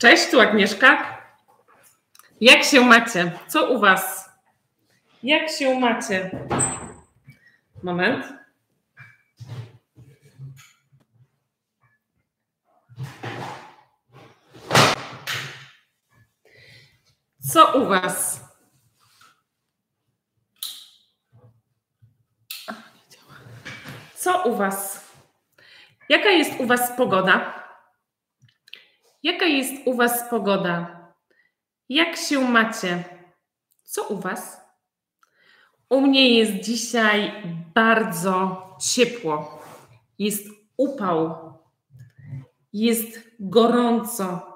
Cześć, tu Agnieszka. Jak się macie? Co u Was? Jak się macie? Moment. Co u Was? Co u Was? Jaka jest u Was pogoda? Jaka jest u Was pogoda? Jak się macie? Co u Was? U mnie jest dzisiaj bardzo ciepło. Jest upał. Jest gorąco.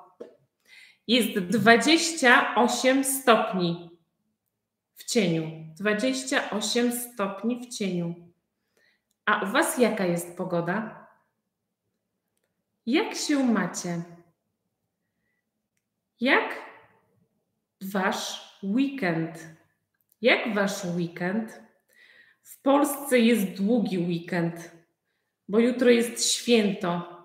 Jest 28 stopni w cieniu. 28 stopni w cieniu. A u Was jaka jest pogoda? Jak się macie? Jak wasz weekend? Jak wasz weekend? W Polsce jest długi weekend, bo jutro jest święto.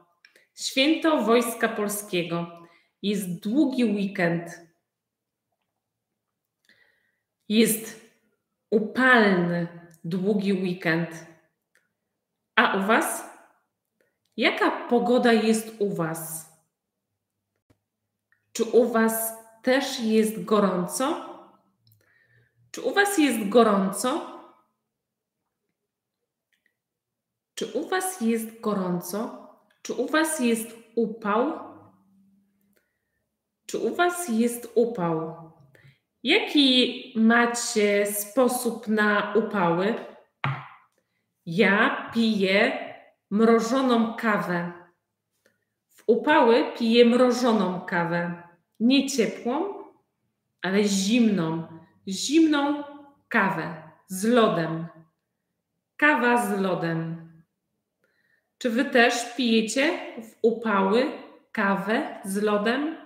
Święto Wojska Polskiego. Jest długi weekend. Jest upalny, długi weekend. A u Was? Jaka pogoda jest u Was? Czy u Was też jest gorąco? Czy u Was jest gorąco? Czy u Was jest gorąco? Czy u Was jest upał? Czy u Was jest upał? Jaki macie sposób na upały? Ja piję mrożoną kawę. W upały piję mrożoną kawę. Nie ciepłą, ale zimną. Zimną kawę z lodem. Kawa z lodem. Czy wy też pijecie w upały kawę z lodem?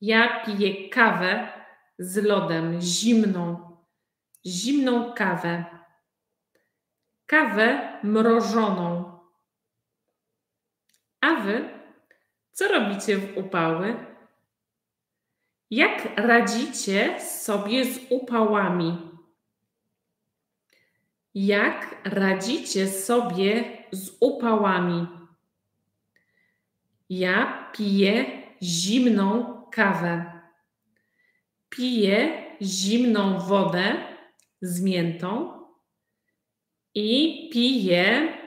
Ja piję kawę z lodem, zimną, zimną kawę. Kawę mrożoną. A wy co robicie w upały? Jak radzicie sobie z upałami? Jak radzicie sobie z upałami? Ja piję zimną kawę. Piję zimną wodę z miętą i piję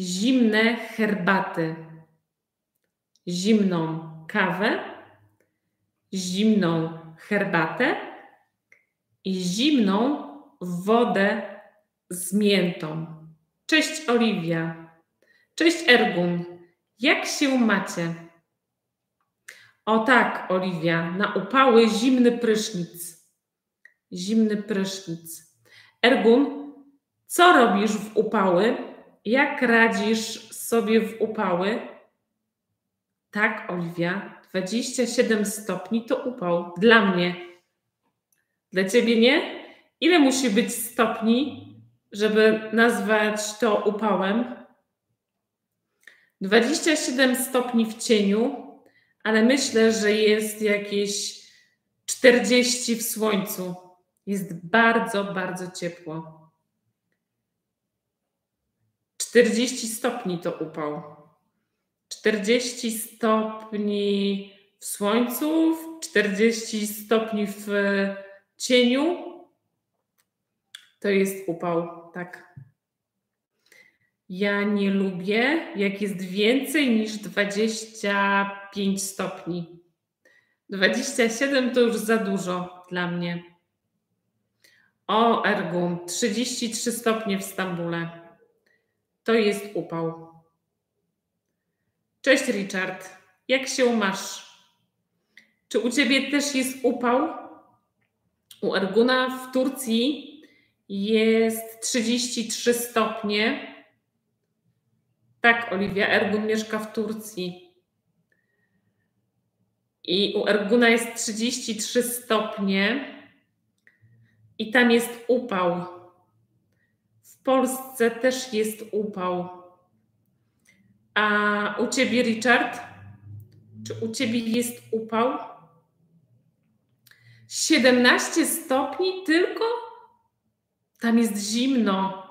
zimne herbaty. Zimną kawę, zimną herbatę i zimną wodę z miętą. Cześć Oliwia. Cześć Ergun. Jak się macie? O tak, Oliwia, na upały zimny prysznic. Zimny prysznic. Ergun, co robisz w upały? Jak radzisz sobie w upały? Tak, Oliwia, 27 stopni to upał. Dla mnie. Dla ciebie nie? Ile musi być stopni, żeby nazwać to upałem? 27 stopni w cieniu, ale myślę, że jest jakieś 40 w słońcu. Jest bardzo, bardzo ciepło. 40 stopni to upał. 40 stopni w słońcu, 40 stopni w cieniu. To jest upał, tak. Ja nie lubię, jak jest więcej niż 25 stopni. 27 to już za dużo dla mnie. O, Ergun, 33 stopnie w Stambule. To jest upał. Cześć, Richard. Jak się masz? Czy u ciebie też jest upał? U Erguna w Turcji jest 33 stopnie. Tak, Oliwia, Ergun mieszka w Turcji. I u Erguna jest 33 stopnie. I tam jest upał. W Polsce też jest upał. A u ciebie, Richard? Czy u ciebie jest upał? 17 stopni tylko? Tam jest zimno.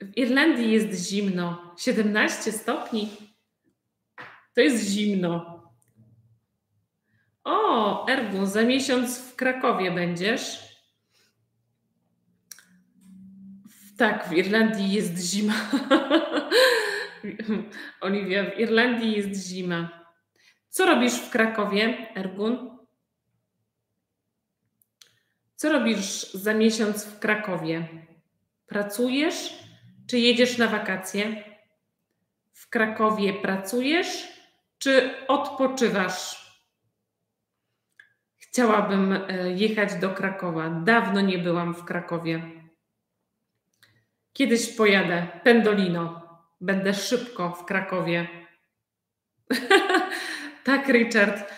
W Irlandii jest zimno. 17 stopni. To jest zimno. O, Ergu, za miesiąc w Krakowie będziesz. Tak, w Irlandii jest zima. Oliwia, w Irlandii jest zima. Co robisz w Krakowie, Ergun? Co robisz za miesiąc w Krakowie? Pracujesz czy jedziesz na wakacje? W Krakowie pracujesz czy odpoczywasz? Chciałabym e, jechać do Krakowa. Dawno nie byłam w Krakowie. Kiedyś pojadę. Pendolino. Będę szybko w Krakowie. tak, Richard.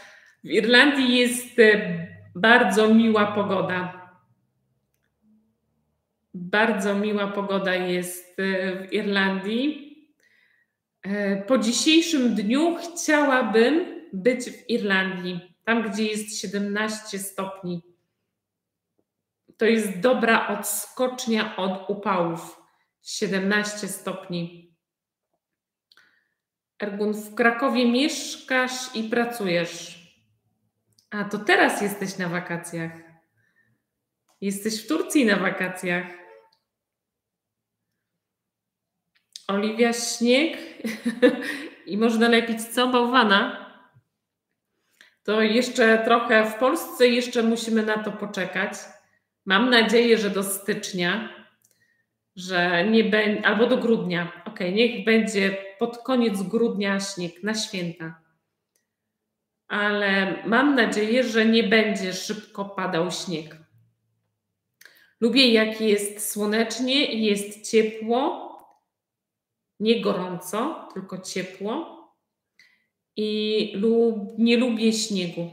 W Irlandii jest e, bardzo miła pogoda. Bardzo miła pogoda jest e, w Irlandii. E, po dzisiejszym dniu chciałabym być w Irlandii, tam gdzie jest 17 stopni. To jest dobra odskocznia od upałów. 17 stopni. Ergun, w Krakowie mieszkasz i pracujesz. A to teraz jesteś na wakacjach. Jesteś w Turcji na wakacjach. Oliwia śnieg i można lepić co? Bałwana? To jeszcze trochę w Polsce jeszcze musimy na to poczekać. Mam nadzieję, że do stycznia, że nie będzie, albo do grudnia. Ok, niech będzie pod koniec grudnia śnieg na święta. Ale mam nadzieję, że nie będzie szybko padał śnieg. Lubię, jak jest słonecznie jest ciepło, nie gorąco, tylko ciepło. I lub, nie lubię śniegu.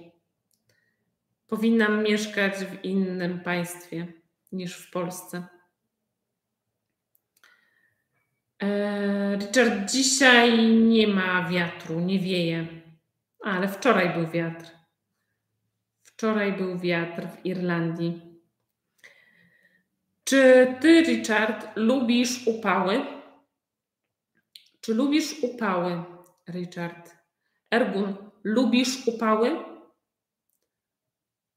Powinnam mieszkać w innym państwie niż w Polsce. E, Richard, dzisiaj nie ma wiatru, nie wieje, ale wczoraj był wiatr. Wczoraj był wiatr w Irlandii. Czy ty, Richard, lubisz upały? Czy lubisz upały, Richard? Ergun, lubisz upały?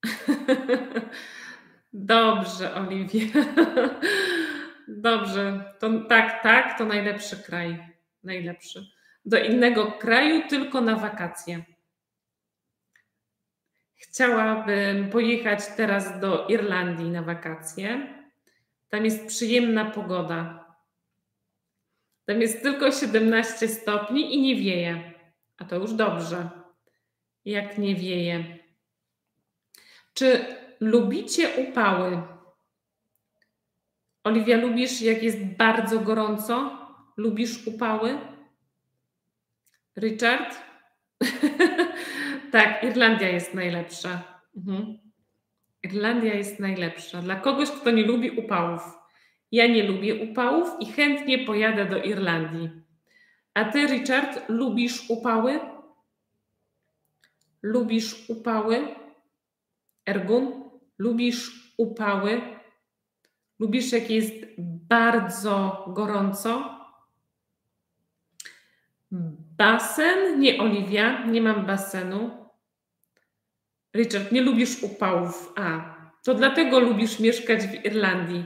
Dobrze, Oliwie. Dobrze, to tak, tak, to najlepszy kraj. Najlepszy. Do innego kraju tylko na wakacje. Chciałabym pojechać teraz do Irlandii na wakacje. Tam jest przyjemna pogoda. Tam jest tylko 17 stopni i nie wieje. A to już dobrze. Jak nie wieje. Czy lubicie upały? Oliwia, lubisz, jak jest bardzo gorąco? Lubisz upały? Richard? tak, Irlandia jest najlepsza. Mhm. Irlandia jest najlepsza. Dla kogoś, kto nie lubi upałów. Ja nie lubię upałów i chętnie pojadę do Irlandii. A ty, Richard, lubisz upały? Lubisz upały? Ergun, lubisz upały? Lubisz, jak jest bardzo gorąco? Basen? Nie, Oliwia, nie mam basenu. Richard, nie lubisz upałów. A, to dlatego lubisz mieszkać w Irlandii,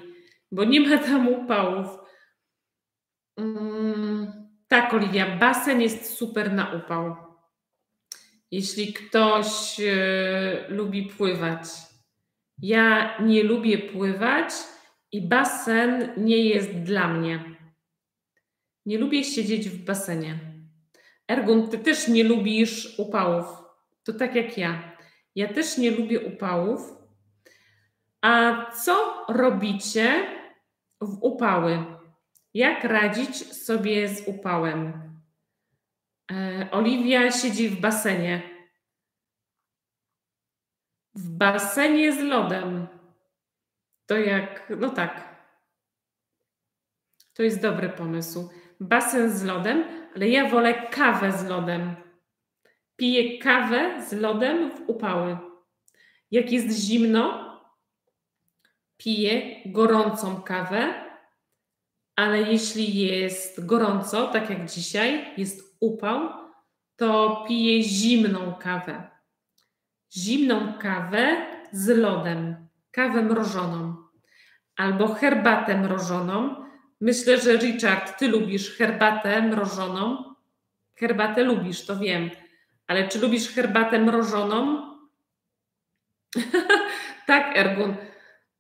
bo nie ma tam upałów. Mm, tak, Oliwia, basen jest super na upał. Jeśli ktoś y, lubi pływać. Ja nie lubię pływać i basen nie jest dla mnie. Nie lubię siedzieć w basenie. Ergun, ty też nie lubisz upałów. To tak jak ja. Ja też nie lubię upałów. A co robicie w upały? Jak radzić sobie z upałem? E, Oliwia siedzi w basenie. W basenie z lodem. To jak, no tak. To jest dobry pomysł. Basen z lodem, ale ja wolę kawę z lodem. Piję kawę z lodem w upały. Jak jest zimno, piję gorącą kawę, ale jeśli jest gorąco, tak jak dzisiaj, jest upał, to piję zimną kawę. Zimną kawę z lodem, kawę mrożoną albo herbatę mrożoną. Myślę, że Richard, ty lubisz herbatę mrożoną. Herbatę lubisz, to wiem, ale czy lubisz herbatę mrożoną? tak, Ergun.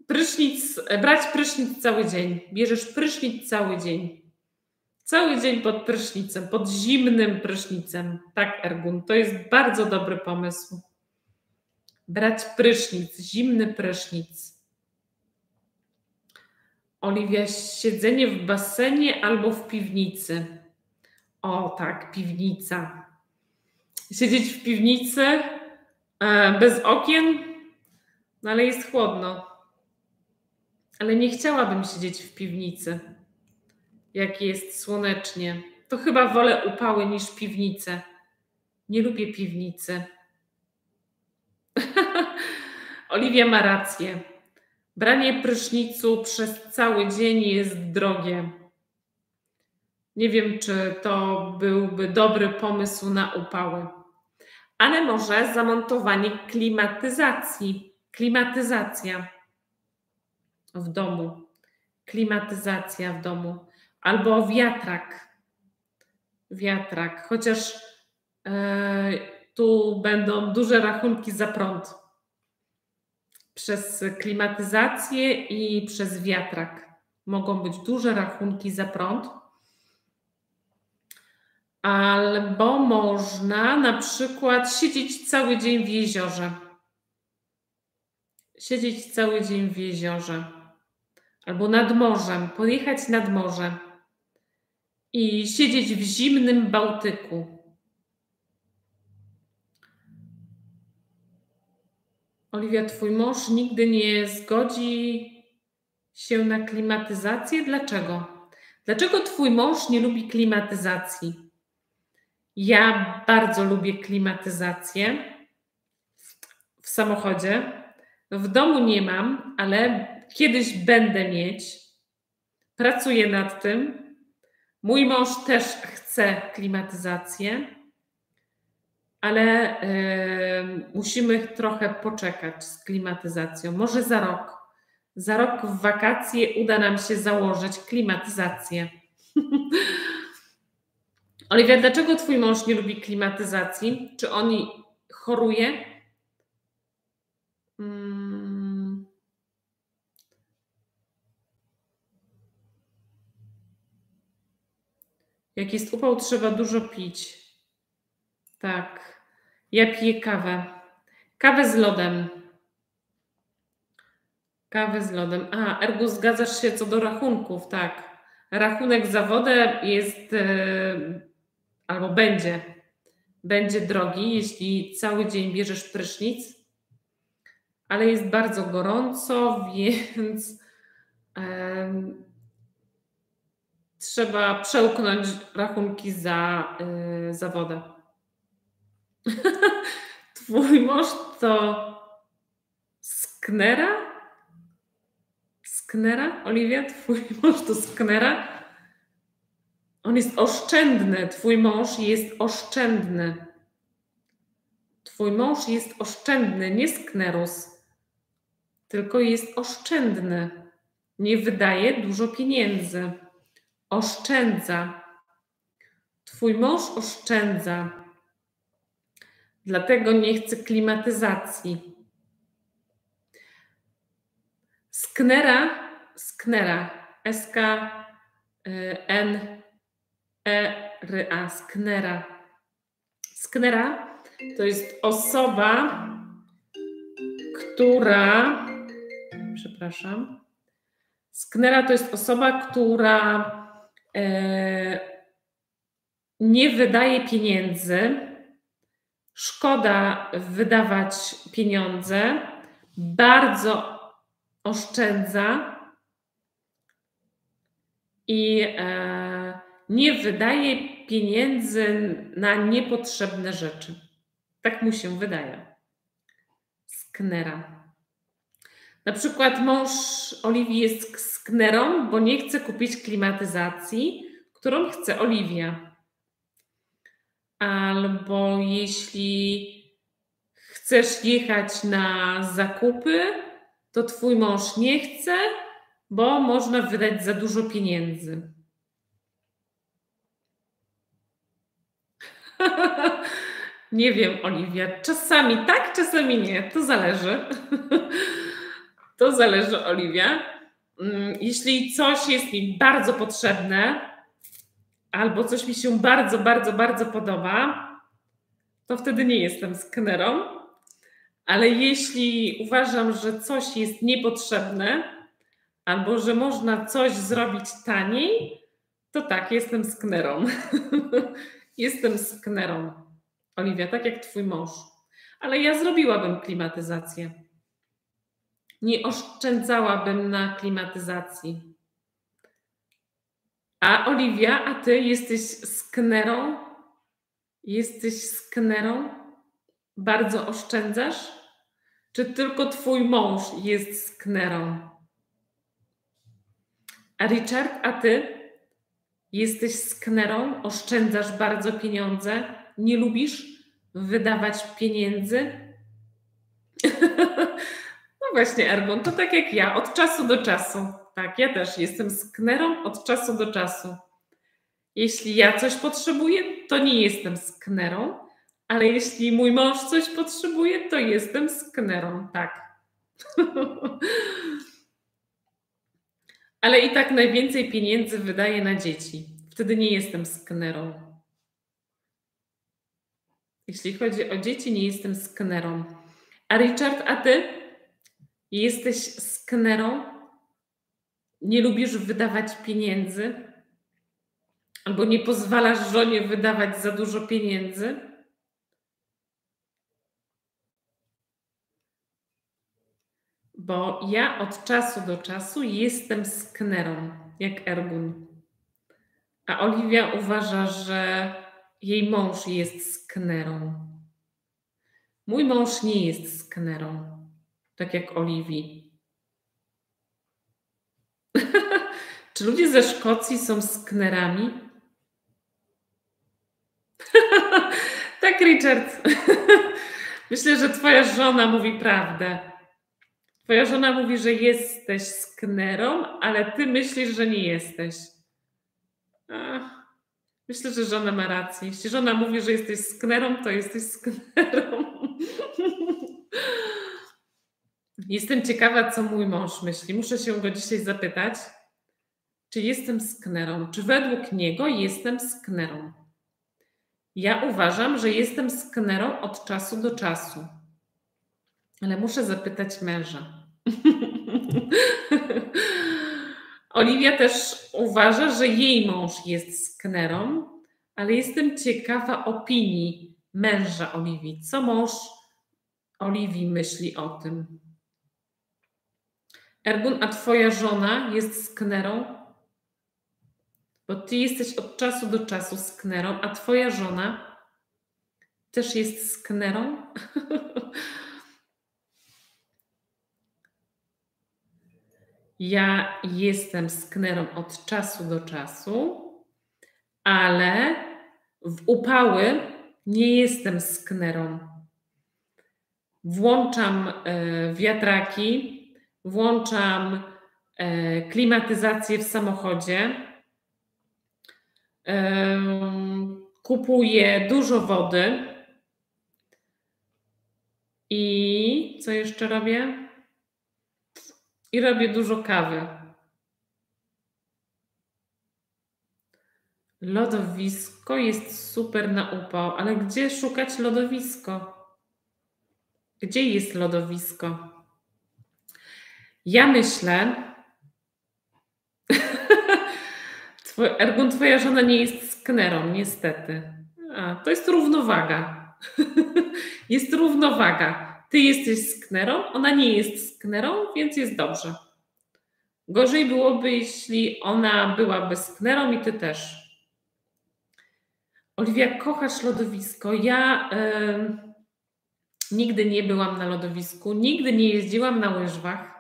Prysznic, brać prysznic cały dzień. Bierzesz prysznic cały dzień. Cały dzień pod prysznicem, pod zimnym prysznicem. Tak, Ergun, to jest bardzo dobry pomysł. Brać prysznic, zimny prysznic. Oliwia, siedzenie w basenie albo w piwnicy. O, tak, piwnica. Siedzieć w piwnicy e, bez okien, no ale jest chłodno. Ale nie chciałabym siedzieć w piwnicy, jak jest słonecznie. To chyba wolę upały niż piwnicę. Nie lubię piwnicy. Oliwia ma rację. Branie prysznicu przez cały dzień jest drogie. Nie wiem, czy to byłby dobry pomysł na upały. Ale może zamontowanie klimatyzacji. Klimatyzacja w domu. Klimatyzacja w domu. Albo wiatrak. Wiatrak. Chociaż e, tu będą duże rachunki za prąd przez klimatyzację i przez wiatrak. Mogą być duże rachunki za prąd. Albo można na przykład siedzieć cały dzień w jeziorze. Siedzieć cały dzień w jeziorze. Albo nad morzem, pojechać nad morze i siedzieć w zimnym Bałtyku. Oliwia, twój mąż nigdy nie zgodzi się na klimatyzację. Dlaczego? Dlaczego twój mąż nie lubi klimatyzacji? Ja bardzo lubię klimatyzację w samochodzie. W domu nie mam, ale kiedyś będę mieć. Pracuję nad tym. Mój mąż też chce klimatyzację ale y, musimy trochę poczekać z klimatyzacją. Może za rok. Za rok w wakacje uda nam się założyć klimatyzację. Oliwia, dlaczego twój mąż nie lubi klimatyzacji? Czy on choruje? Hmm. Jak jest upał, trzeba dużo pić. Tak. Ja piję kawę. Kawę z lodem. Kawę z lodem. A, Ergu, zgadzasz się co do rachunków, tak. Rachunek za wodę jest yy, albo będzie, będzie drogi, jeśli cały dzień bierzesz prysznic, ale jest bardzo gorąco, więc yy, trzeba przełknąć rachunki za, yy, za wodę. Twój mąż to sknera? Sknera? Oliwia, twój mąż to sknera? On jest oszczędny. Twój mąż jest oszczędny. Twój mąż jest oszczędny, nie sknerus, tylko jest oszczędny. Nie wydaje dużo pieniędzy. Oszczędza. Twój mąż oszczędza. Dlatego nie chcę klimatyzacji. Sknera, sknera, S K N E sknera. Sknera to jest osoba, która przepraszam. Sknera to jest osoba, która e, nie wydaje pieniędzy szkoda wydawać pieniądze, bardzo oszczędza i e, nie wydaje pieniędzy na niepotrzebne rzeczy. Tak mu się wydaje. Sknera. Na przykład mąż Oliwii jest sknerą, bo nie chce kupić klimatyzacji, którą chce Oliwia. Albo jeśli chcesz jechać na zakupy, to twój mąż nie chce, bo można wydać za dużo pieniędzy. nie wiem, Oliwia. Czasami tak, czasami nie. To zależy. to zależy, Oliwia. Mm, jeśli coś jest mi bardzo potrzebne, albo coś mi się bardzo, bardzo, bardzo podoba, to wtedy nie jestem sknerą. Ale jeśli uważam, że coś jest niepotrzebne, albo że można coś zrobić taniej, to tak, jestem sknerą. jestem sknerą. Oliwia, tak jak twój mąż. Ale ja zrobiłabym klimatyzację. Nie oszczędzałabym na klimatyzacji. A Oliwia, a ty jesteś sknerą? Jesteś sknerą? Bardzo oszczędzasz? Czy tylko twój mąż jest sknerą? A Richard, a ty jesteś sknerą? Oszczędzasz bardzo pieniądze? Nie lubisz wydawać pieniędzy? no właśnie, Ergon, to tak jak ja, od czasu do czasu. Tak, ja też jestem sknerą od czasu do czasu. Jeśli ja coś potrzebuję, to nie jestem sknerą, ale jeśli mój mąż coś potrzebuje, to jestem sknerą, tak. ale i tak najwięcej pieniędzy wydaję na dzieci. Wtedy nie jestem sknerą. Jeśli chodzi o dzieci, nie jestem sknerą. A Richard, a ty jesteś sknerą? Nie lubisz wydawać pieniędzy? Albo nie pozwalasz żonie wydawać za dużo pieniędzy? Bo ja od czasu do czasu jestem sknerą, jak Ergun. A Oliwia uważa, że jej mąż jest sknerą. Mój mąż nie jest sknerą, tak jak Oliwii. Czy ludzie ze Szkocji są sknerami? tak, Richard. Myślę, że twoja żona mówi prawdę. Twoja żona mówi, że jesteś sknerą, ale ty myślisz, że nie jesteś. Ach. Myślę, że żona ma rację. Jeśli żona mówi, że jesteś sknerą, to jesteś sknerą. Jestem ciekawa, co mój mąż myśli. Muszę się go dzisiaj zapytać, czy jestem sknerą, czy według niego jestem sknerą. Ja uważam, że jestem sknerą od czasu do czasu, ale muszę zapytać męża. Oliwia też uważa, że jej mąż jest sknerą, ale jestem ciekawa opinii męża Oliwii. Co mąż Oliwii myśli o tym? Ergun, a twoja żona jest sknerą? Bo ty jesteś od czasu do czasu sknerą, a twoja żona też jest sknerą? Ja jestem sknerą od czasu do czasu, ale w upały nie jestem sknerą. Włączam e, wiatraki, włączam e, klimatyzację w samochodzie, kupuję dużo wody i co jeszcze robię? I robię dużo kawy. Lodowisko jest super na upał, ale gdzie szukać lodowisko? Gdzie jest lodowisko? Ja myślę. Twój, Ergun, twoja żona nie jest sknerą, niestety. A, to jest równowaga. jest równowaga. Ty jesteś sknerą, ona nie jest sknerą, więc jest dobrze. Gorzej byłoby, jeśli ona byłaby sknerą i ty też. Oliwia, kochasz lodowisko. Ja, Nigdy nie byłam na lodowisku, nigdy nie jeździłam na łyżwach.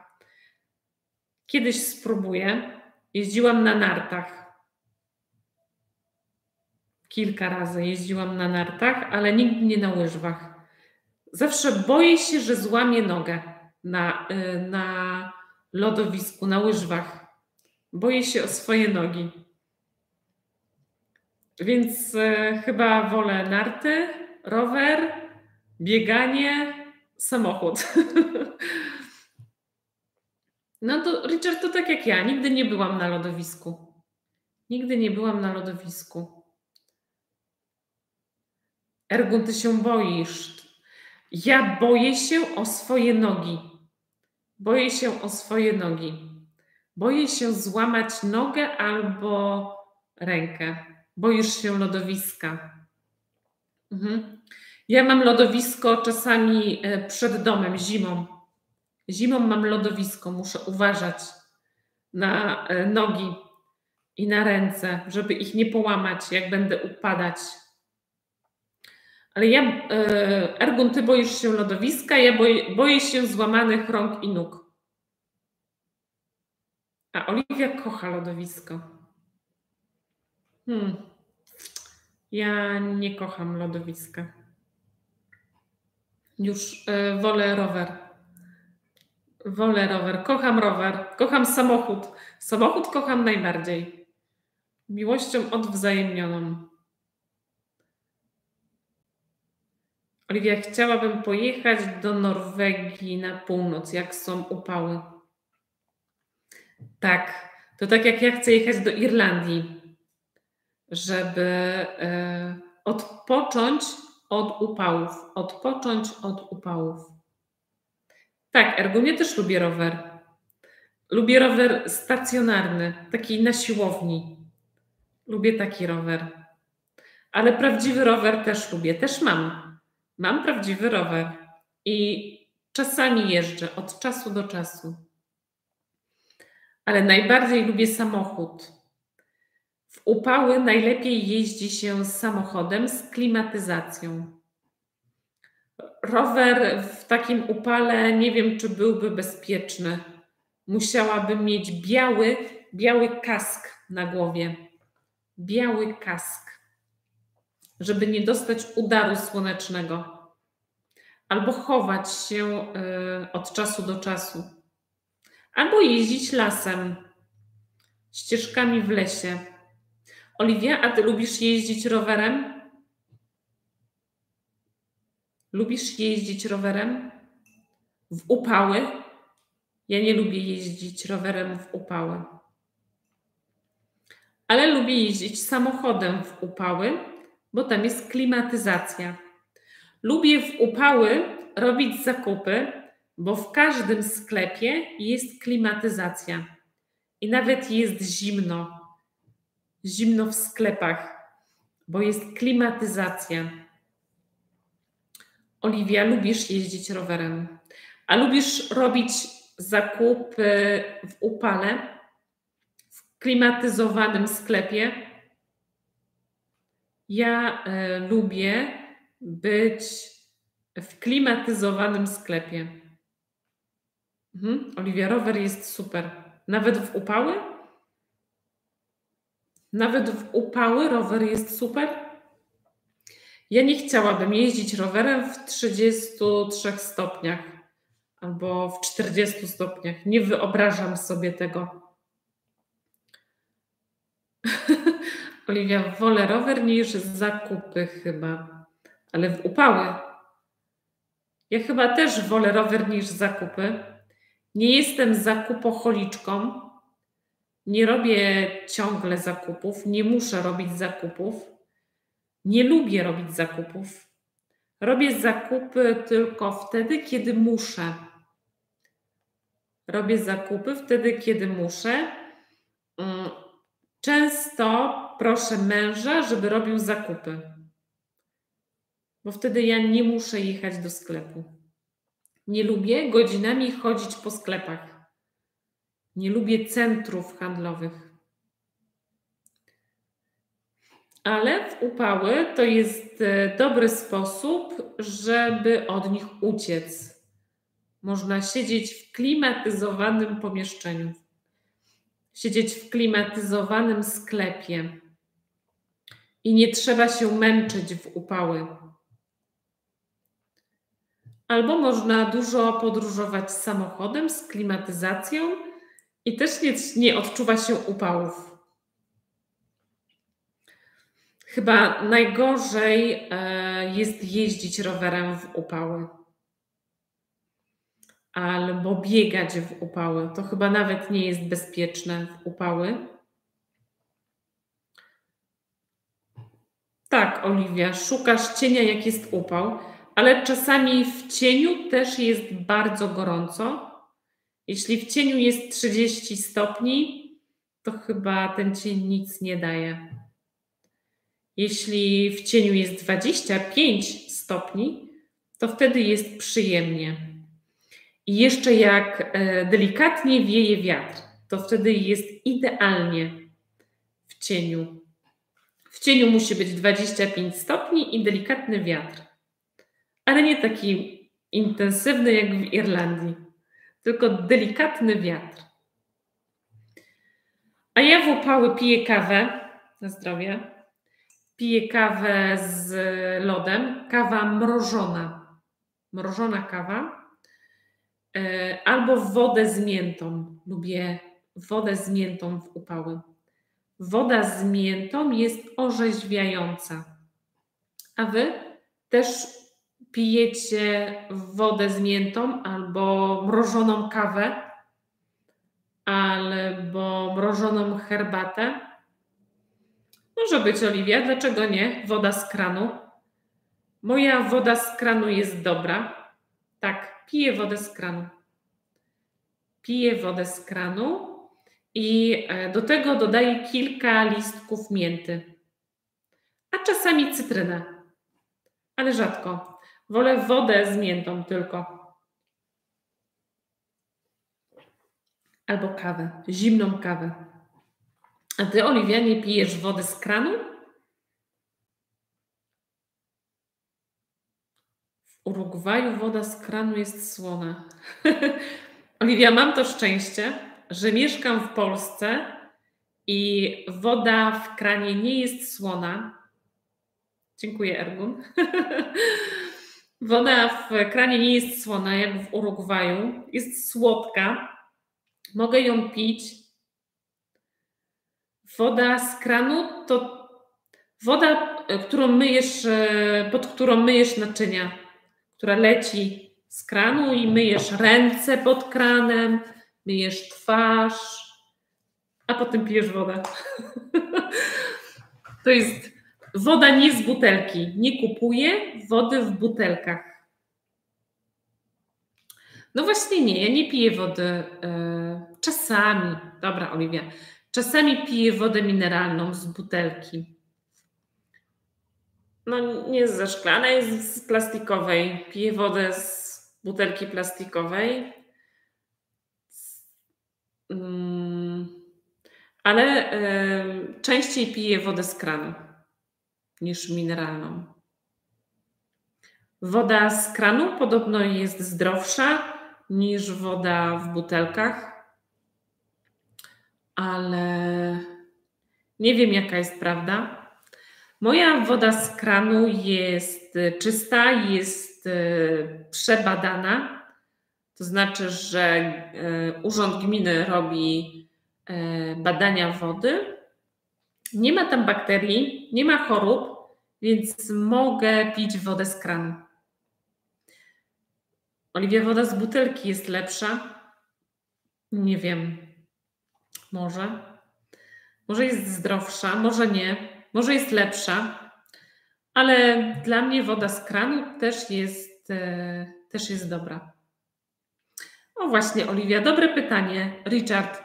Kiedyś spróbuję. Jeździłam na nartach. Kilka razy jeździłam na nartach, ale nigdy nie na łyżwach. Zawsze boję się, że złamię nogę na, y, na lodowisku, na łyżwach. Boję się o swoje nogi. Więc y, chyba wolę narty, rower, bieganie, samochód. No to Richard, to tak jak ja, nigdy nie byłam na lodowisku. Nigdy nie byłam na lodowisku. Ergun, ty się boisz. Ja boję się o swoje nogi. Boję się o swoje nogi. Boję się złamać nogę albo rękę. Boisz się lodowiska. Mhm. Ja mam lodowisko czasami e, przed domem, zimą. Zimą mam lodowisko, muszę uważać na e, nogi i na ręce, żeby ich nie połamać, jak będę upadać. Ale ja, e, Ergun, ty boisz się lodowiska, ja boję, boję się złamanych rąk i nóg. A Oliwia kocha lodowisko. Hmm. Ja nie kocham lodowiska. Już y, wolę rower. Wolę rower. Kocham rower. Kocham samochód. Samochód kocham najbardziej. Miłością odwzajemnioną. Oliwia, chciałabym pojechać do Norwegii na północ, jak są upały. Tak, to tak jak ja chcę jechać do Irlandii, żeby y, odpocząć od upałów, odpocząć od upałów. Tak, Ergunie też lubię rower. Lubię rower stacjonarny, taki na siłowni. Lubię taki rower. Ale prawdziwy rower też lubię, też mam. Mam prawdziwy rower i czasami jeżdżę od czasu do czasu. Ale najbardziej lubię samochód. W upały najlepiej jeździ się samochodem z klimatyzacją. Rower w takim upale nie wiem, czy byłby bezpieczny. Musiałabym mieć biały, biały kask na głowie. Biały kask, żeby nie dostać udaru słonecznego. Albo chować się y, od czasu do czasu. Albo jeździć lasem, ścieżkami w lesie Oliwia, a ty lubisz jeździć rowerem? Lubisz jeździć rowerem? W upały? Ja nie lubię jeździć rowerem w upały. Ale lubię jeździć samochodem w upały, bo tam jest klimatyzacja. Lubię w upały robić zakupy, bo w każdym sklepie jest klimatyzacja. I nawet jest zimno zimno w sklepach, bo jest klimatyzacja. Oliwia, lubisz jeździć rowerem, a lubisz robić zakupy w upale, w klimatyzowanym sklepie. Ja y, lubię być w klimatyzowanym sklepie. Mhm. Oliwia, rower jest super. Nawet w upały? Nawet w upały rower jest super. Ja nie chciałabym jeździć rowerem w 33 stopniach albo w 40 stopniach. Nie wyobrażam sobie tego. Oliwia, wolę rower niż zakupy chyba, ale w upały. Ja chyba też wolę rower niż zakupy. Nie jestem zakupocholiczką, nie robię ciągle zakupów, nie muszę robić zakupów, nie lubię robić zakupów. Robię zakupy tylko wtedy, kiedy muszę. Robię zakupy wtedy, kiedy muszę. Mm, często proszę męża, żeby robił zakupy, bo wtedy ja nie muszę jechać do sklepu. Nie lubię godzinami chodzić po sklepach. Nie lubię centrów handlowych. Ale w upały to jest e, dobry sposób, żeby od nich uciec. Można siedzieć w klimatyzowanym pomieszczeniu, siedzieć w klimatyzowanym sklepie i nie trzeba się męczyć w upały. Albo można dużo podróżować samochodem z klimatyzacją i też nie, nie odczuwa się upałów. Chyba najgorzej e, jest jeździć rowerem w upały. Albo biegać w upały. To chyba nawet nie jest bezpieczne w upały. Tak, Oliwia, szukasz cienia, jak jest upał, ale czasami w cieniu też jest bardzo gorąco. Jeśli w cieniu jest 30 stopni, to chyba ten cień nic nie daje. Jeśli w cieniu jest 25 stopni, to wtedy jest przyjemnie. I jeszcze jak e, delikatnie wieje wiatr, to wtedy jest idealnie w cieniu. W cieniu musi być 25 stopni i delikatny wiatr, ale nie taki intensywny jak w Irlandii, tylko delikatny wiatr. A ja w upały piję kawę na zdrowie. Piję kawę z lodem, kawa mrożona, mrożona kawa, e, albo wodę z miętą. Lubię wodę z miętą w upały. Woda z miętą jest orzeźwiająca. A wy też pijecie wodę z miętą albo mrożoną kawę, albo mrożoną herbatę. Może być Oliwia, dlaczego nie? Woda z kranu. Moja woda z kranu jest dobra. Tak, piję wodę z kranu. Piję wodę z kranu i e, do tego dodaję kilka listków mięty, a czasami cytrynę, ale rzadko. Wolę wodę z miętą tylko. Albo kawę, zimną kawę. A ty, Oliwia, nie pijesz wody z kranu? W Urugwaju woda z kranu jest słona. Oliwia, mam to szczęście, że mieszkam w Polsce i woda w kranie nie jest słona. Dziękuję, Ergun. woda w kranie nie jest słona, jak w Urugwaju. Jest słodka. Mogę ją pić. Woda z kranu to woda, którą myjesz, pod którą myjesz naczynia, która leci z kranu i myjesz ręce pod kranem, myjesz twarz, a potem pijesz wodę. to jest woda nie z butelki. Nie kupuję wody w butelkach. No właśnie nie, ja nie piję wody yy, czasami. Dobra, Oliwia. Czasami piję wodę mineralną z butelki. No nie ze szklanej, z plastikowej. Piję wodę z butelki plastikowej. Mm, ale częściej piję wodę z kranu niż mineralną. Woda z kranu podobno jest zdrowsza niż woda w butelkach, ale nie wiem, jaka jest prawda. Moja woda z kranu jest czysta, jest e, przebadana to znaczy, że e, Urząd Gminy robi badania wody. Nie ma tam bakterii, nie ma chorób, więc mogę pić wodę z kranu. Oliwia, woda z butelki jest lepsza? Nie wiem. Może. Może jest zdrowsza, może nie. Może jest lepsza. Ale dla mnie woda z kranu też jest, e, też jest dobra. No właśnie, Oliwia, dobre pytanie. Richard,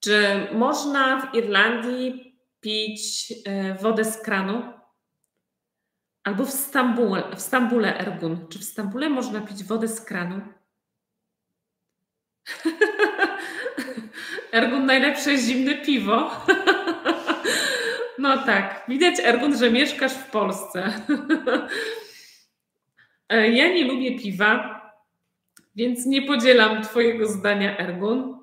czy można w Irlandii pić e, wodę z kranu? Albo w Stambule, w Stambule Ergun. Czy w Stambule można pić wodę z kranu? Ergun najlepsze zimne piwo. No tak, widać, Ergun, że mieszkasz w Polsce. Ja nie lubię piwa, więc nie podzielam Twojego zdania, Ergun.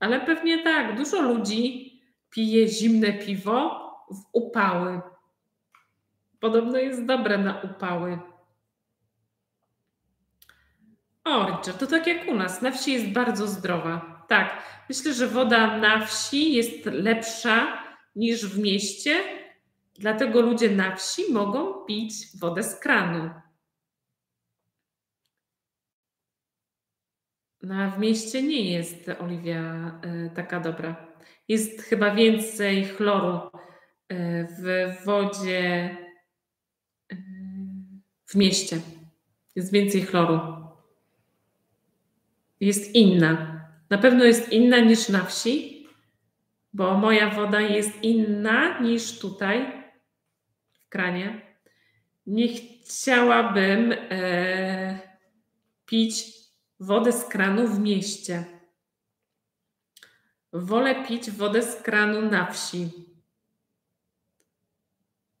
Ale pewnie tak, dużo ludzi pije zimne piwo w upały. Podobno jest dobre na upały. O, Richard, to tak jak u nas. Na wsi jest bardzo zdrowa. Tak, myślę, że woda na wsi jest lepsza niż w mieście, dlatego ludzie na wsi mogą pić wodę z kranu. No, w mieście nie jest Oliwia y, taka dobra. Jest chyba więcej chloru y, w wodzie y, w mieście. Jest więcej chloru. Jest inna. Na pewno jest inna niż na wsi, bo moja woda jest inna niż tutaj w kranie. Nie chciałabym e, pić wodę z kranu w mieście. Wolę pić wodę z kranu na wsi.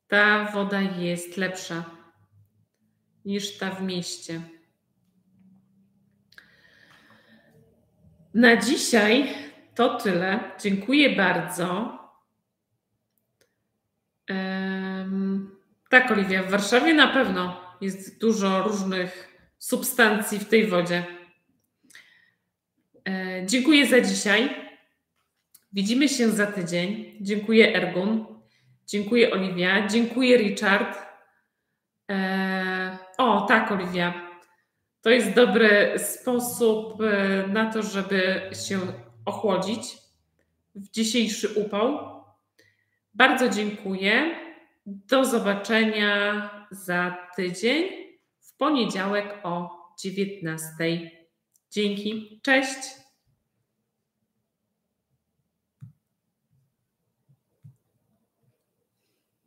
Ta woda jest lepsza niż ta w mieście. Na dzisiaj to tyle. Dziękuję bardzo. Um, tak, Oliwia, w Warszawie na pewno jest dużo różnych substancji w tej wodzie. E, dziękuję za dzisiaj. Widzimy się za tydzień. Dziękuję Ergun. Dziękuję Oliwia. Dziękuję Richard. E, o, tak, Oliwia. To jest dobry sposób e, na to, żeby się ochłodzić w dzisiejszy upał. Bardzo dziękuję. Do zobaczenia za tydzień w poniedziałek o 19. Dzięki. Cześć.